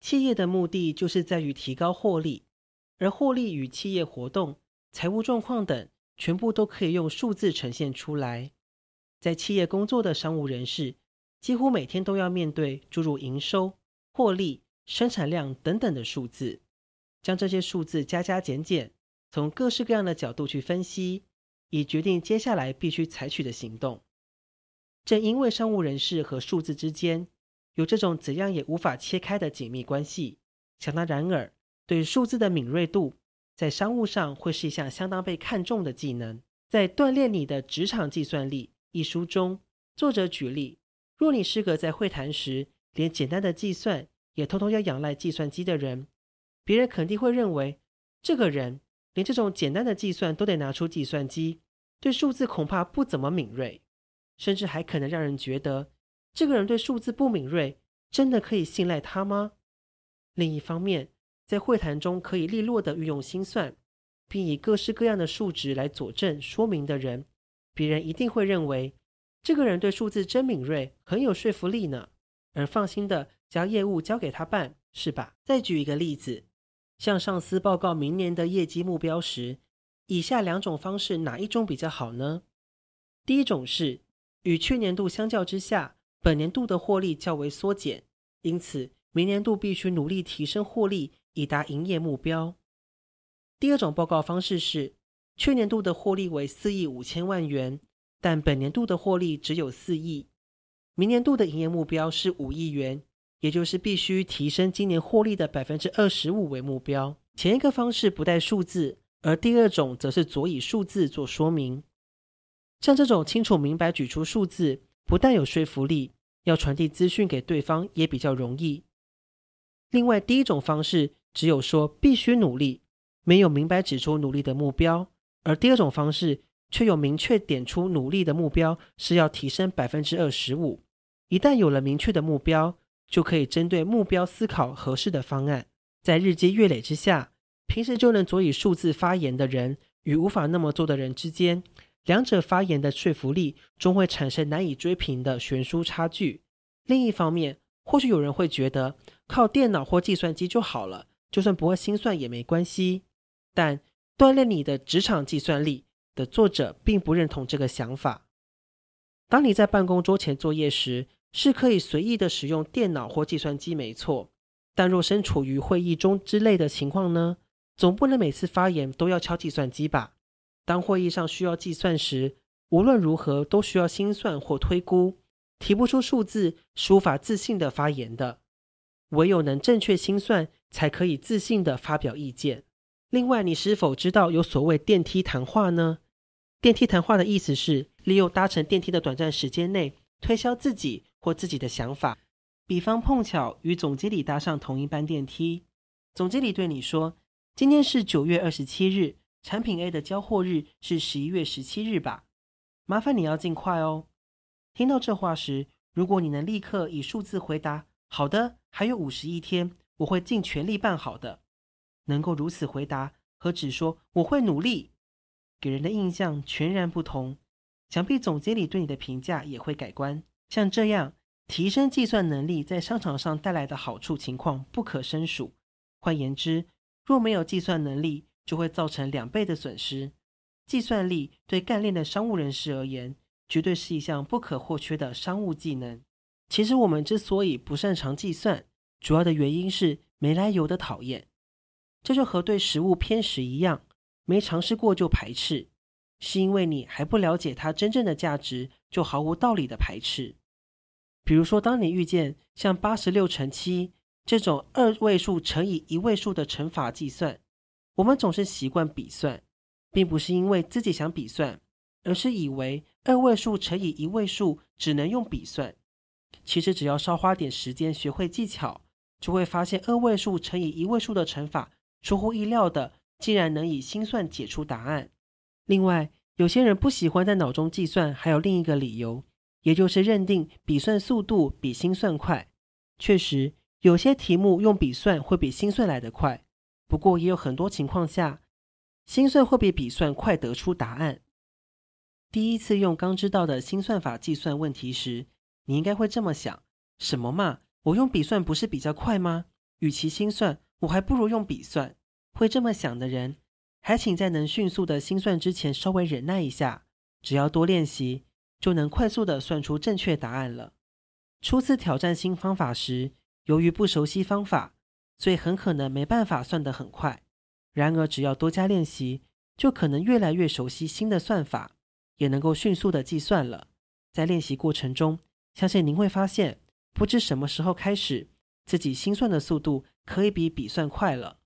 企业的目的就是在于提高获利，而获利与企业活动、财务状况等，全部都可以用数字呈现出来。在企业工作的商务人士，几乎每天都要面对诸如营收、获利、生产量等等的数字，将这些数字加加减减，从各式各样的角度去分析，以决定接下来必须采取的行动。正因为商务人士和数字之间，有这种怎样也无法切开的紧密关系，想当然尔，对数字的敏锐度，在商务上会是一项相当被看重的技能。在锻炼你的职场计算力一书中，作者举例：若你是个在会谈时连简单的计算也通通要仰赖计算机的人，别人肯定会认为这个人连这种简单的计算都得拿出计算机，对数字恐怕不怎么敏锐，甚至还可能让人觉得。这个人对数字不敏锐，真的可以信赖他吗？另一方面，在会谈中可以利落地运用心算，并以各式各样的数值来佐证说明的人，别人一定会认为这个人对数字真敏锐，很有说服力呢，而放心的将业务交给他办，是吧？再举一个例子，向上司报告明年的业绩目标时，以下两种方式哪一种比较好呢？第一种是与去年度相较之下。本年度的获利较为缩减，因此明年度必须努力提升获利，以达营业目标。第二种报告方式是，去年度的获利为四亿五千万元，但本年度的获利只有四亿，明年度的营业目标是五亿元，也就是必须提升今年获利的百分之二十五为目标。前一个方式不带数字，而第二种则是佐以数字做说明。像这种清楚明白举出数字，不但有说服力。要传递资讯给对方也比较容易。另外，第一种方式只有说必须努力，没有明白指出努力的目标；而第二种方式却有明确点出努力的目标是要提升百分之二十五。一旦有了明确的目标，就可以针对目标思考合适的方案。在日积月累之下，平时就能佐以数字发言的人与无法那么做的人之间。两者发言的说服力终会产生难以追平的悬殊差距。另一方面，或许有人会觉得靠电脑或计算机就好了，就算不会心算也没关系。但锻炼你的职场计算力的作者并不认同这个想法。当你在办公桌前作业时，是可以随意的使用电脑或计算机，没错。但若身处于会议中之类的情况呢？总不能每次发言都要敲计算机吧？当会议上需要计算时，无论如何都需要心算或推估，提不出数字是无法自信地发言的。唯有能正确心算，才可以自信地发表意见。另外，你是否知道有所谓电梯谈话呢？电梯谈话的意思是利用搭乘电梯的短暂时间内，推销自己或自己的想法。比方碰巧与总经理搭上同一班电梯，总经理对你说：“今天是九月二十七日。”产品 A 的交货日是十一月十七日吧？麻烦你要尽快哦。听到这话时，如果你能立刻以数字回答“好的”，还有五十一天，我会尽全力办好的。能够如此回答和只说“我会努力”，给人的印象全然不同。想必总经理对你的评价也会改观。像这样提升计算能力在商场上带来的好处情况不可胜数。换言之，若没有计算能力，就会造成两倍的损失。计算力对干练的商务人士而言，绝对是一项不可或缺的商务技能。其实我们之所以不擅长计算，主要的原因是没来由的讨厌。这就和对食物偏食一样，没尝试过就排斥，是因为你还不了解它真正的价值，就毫无道理的排斥。比如说，当你遇见像八十六乘七这种二位数乘以一位数的乘法计算。我们总是习惯笔算，并不是因为自己想笔算，而是以为二位数乘以一位数只能用笔算。其实只要稍花点时间学会技巧，就会发现二位数乘以一位数的乘法出乎意料的，竟然能以心算解出答案。另外，有些人不喜欢在脑中计算，还有另一个理由，也就是认定笔算速度比心算快。确实，有些题目用笔算会比心算来得快。不过也有很多情况下，心算会比笔算快得出答案。第一次用刚知道的心算法计算问题时，你应该会这么想：什么嘛，我用笔算不是比较快吗？与其心算，我还不如用笔算。会这么想的人，还请在能迅速的心算之前稍微忍耐一下，只要多练习，就能快速的算出正确答案了。初次挑战新方法时，由于不熟悉方法，所以很可能没办法算得很快。然而，只要多加练习，就可能越来越熟悉新的算法，也能够迅速的计算了。在练习过程中，相信您会发现，不知什么时候开始，自己心算的速度可以比笔算快了。